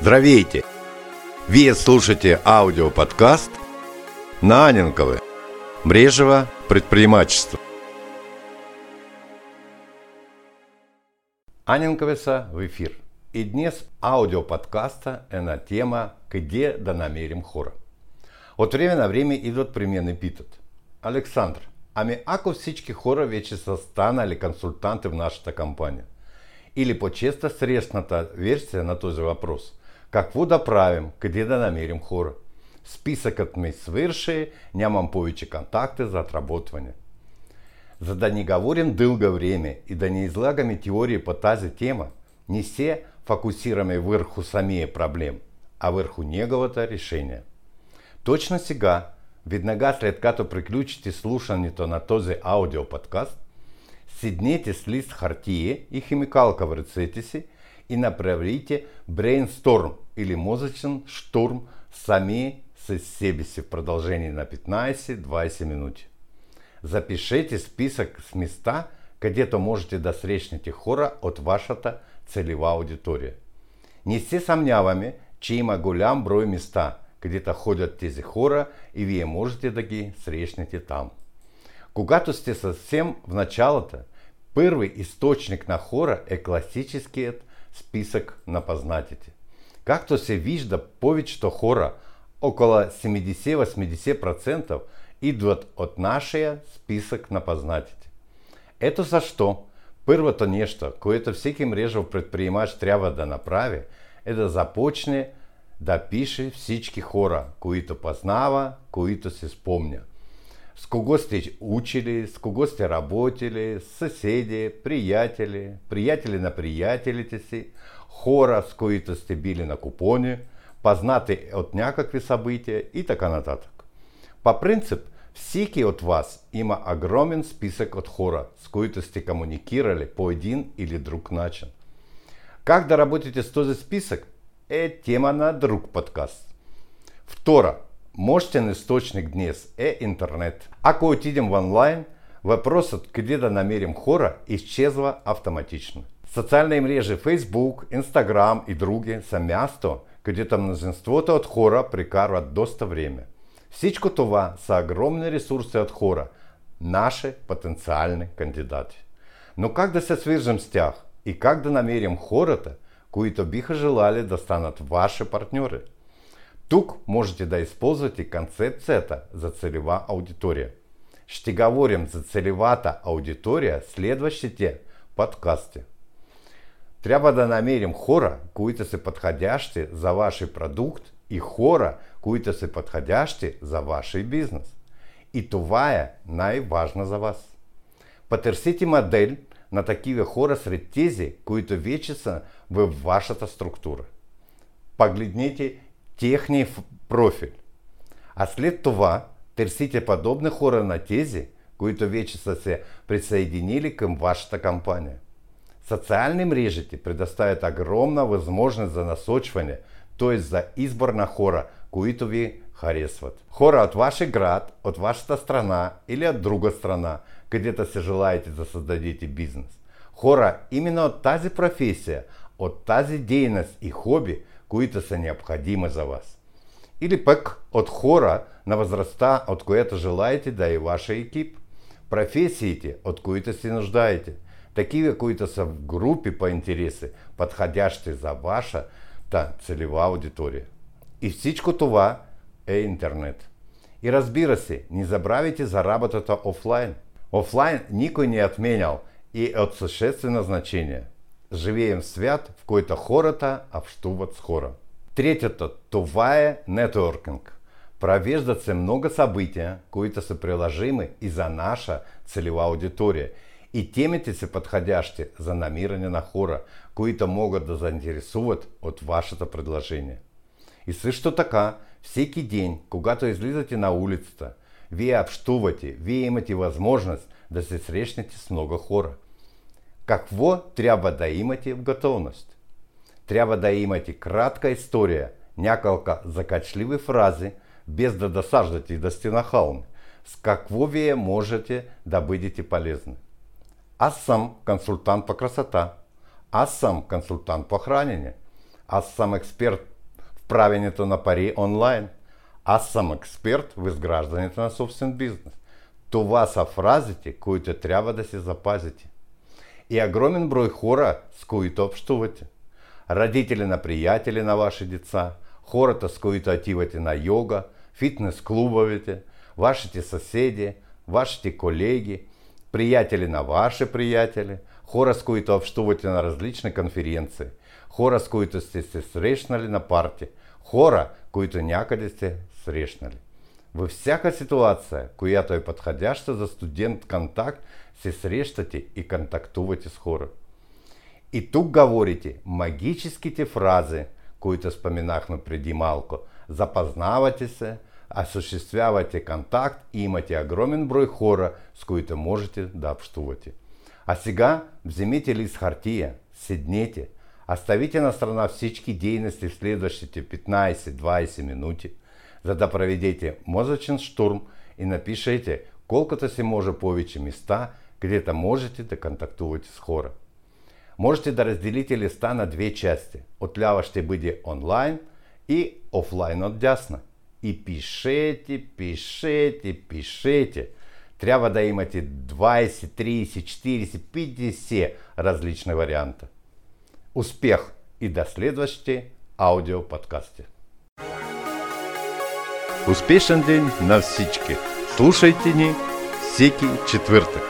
Здравейте! Вы слушаете аудиоподкаст Наненковы. Брежево предпринимательство. Аненковеса в эфир. И днес аудиоподкаста на тема «Где да намерим хора». От време на време идват при мен и питат. Александр, ами ако всички хора вече са станали консултанти в нашата кампания? Или по-често срещната версия на този въпрос – какво да правим, къде да намерим хора? Списъкът ми свърши, нямам повече контакти за отработване. За да не говорим дълго време и да не излагаме теории по тази тема, не се фокусираме върху самия проблем, а върху неговото решение. Точно сега, веднага след като приключите слушането на този аудиоподкаст, седнете с лист хартия и химикалка в ръцете си – и направите брейнсторм или мозъчен штурм сами с себе си в продължение на 15-20 минути. Запишете списък с места, където можете да срещнете хора от вашата целева аудитория. Не се съмняваме, че има голям брой места, където ходят тези хора и вие можете да ги срещнете там. Когато сте съвсем в началото, първи източник на хора е списък на познатите. Както се вижда, повечето хора, около 70-80%, идват от нашия списък на познатите. Ето защо първото нещо, което всеки мрежов предприемач трябва да направи, е да започне да пише всички хора, които познава, които се спомня. С кого сте учили, с кого сте работали, съседи, приятели, приятели на приятелите си, хора, с които сте били на купони, познати от някакви събития и така нататък. По принцип, всеки от вас има огромен списък от хора, с които сте коммуникировали по един или друг начин. Как да работите с този списък е тема на друг подкаст. Второ, Мощен источник днес е интернет. Ако отидем в онлайн, въпросът къде да намерим хора изчезва автоматично. Социальные мрежи Facebook, Instagram и други са място, където мнозинството от хора прекарват доста време. Всичко това са огромни ресурси от хора, наши потенциални кандидати. Но как да се свържем с тях и как да намерим хората, които биха желали да станат ваши партньори? Тук можете да използвате концепцията за целева аудитория. Ще говорим за целевата аудитория следващите подкасти. Трябва да намерим хора, които са подходящи за ваш продукт и хора, които са подходящи за ваш бизнес. И това е най-важно за вас. Потърсите модель на такива хора сред тези, които вече в вашата структура. Погледните техния профиль. А след това търсите подобни хора на тези, които вече са се присъединили към вашата кампания. Социални мрежите предоставят огромна възможност за насочване, т.е. за избор на хора, които ви харесват. Хора от вашия град, от вашата страна или от друга страна, където се желаете да бизнес. Хора именно от тази професия, от тази дейност и хобби, които са необходими за вас. Или пък от хора на възрастта, от която желаете да е ваша екип. Професиите, от които се нуждаете. Такива, които са в групи по интереси, подходящи за вашата целева аудитория. И всичко това е интернет. И разбира се, не забравяйте за работата офлайн. Офлайн никой не отменял и от съществено значение – живеем свят, в който хората общуват с хора. Третьето, това е нетворкинг. Провеждат се много събития, които са приложимы и за наша целева аудитория. И темите са подходящи за намиране на хора, които могат да заинтересуват от вашето предложение. И също така, всеки день, когато излизате на улицата, вие общувате, вие имате възможност да се срещнете с много хора – какво трябва да имате в готовност? Трябва да имате кратка история, няколко закачливи фрази, без да досаждате и да сте нахални. С какво вие можете да бъдете полезни? Аз съм консультант по красота. Аз съм консультант по хранению. Аз съм експерт в правенето на пари онлайн. Аз съм експерт в изграждането на собствен бизнес. Това са фразите, които трябва да се запазите. И огромен брой хора, с които общувате. Родители на приятели на ваши деца, хората, с които отивате на йога, фитнес-клубовете, вашите съседи, вашите колеги, приятели на ваши приятели, хора, с които общувате на различни конференции, хора, с които сте се срещнали на парти, хора, които някъде сте срещнали. Във всяка ситуация, която е подходяща за студент контакт, се срещате и контактувате с хора. И тук говорите магическите фрази, които споменахме преди малко. Запознавате се, осъществявате контакт и имате огромен брой хора, с които можете да общувате. А сега вземете лист хартия, седнете, оставите на страна всички дейности в следващите 15-20 минути, за да проведете мозъчен штурм и напишете колкото се може повече места, където можете да контактувате с хора. Можете да разделите листа на две части. Отляво ще бъде онлайн и офлайн от дясна. И пишете, пишете, пишете. Трябва да имате 20, 30, 40, 50 различни варианта. Успех и до следващите аудиоподкасти. Успешен день на всички! Слушайте ни всеки четвъртък!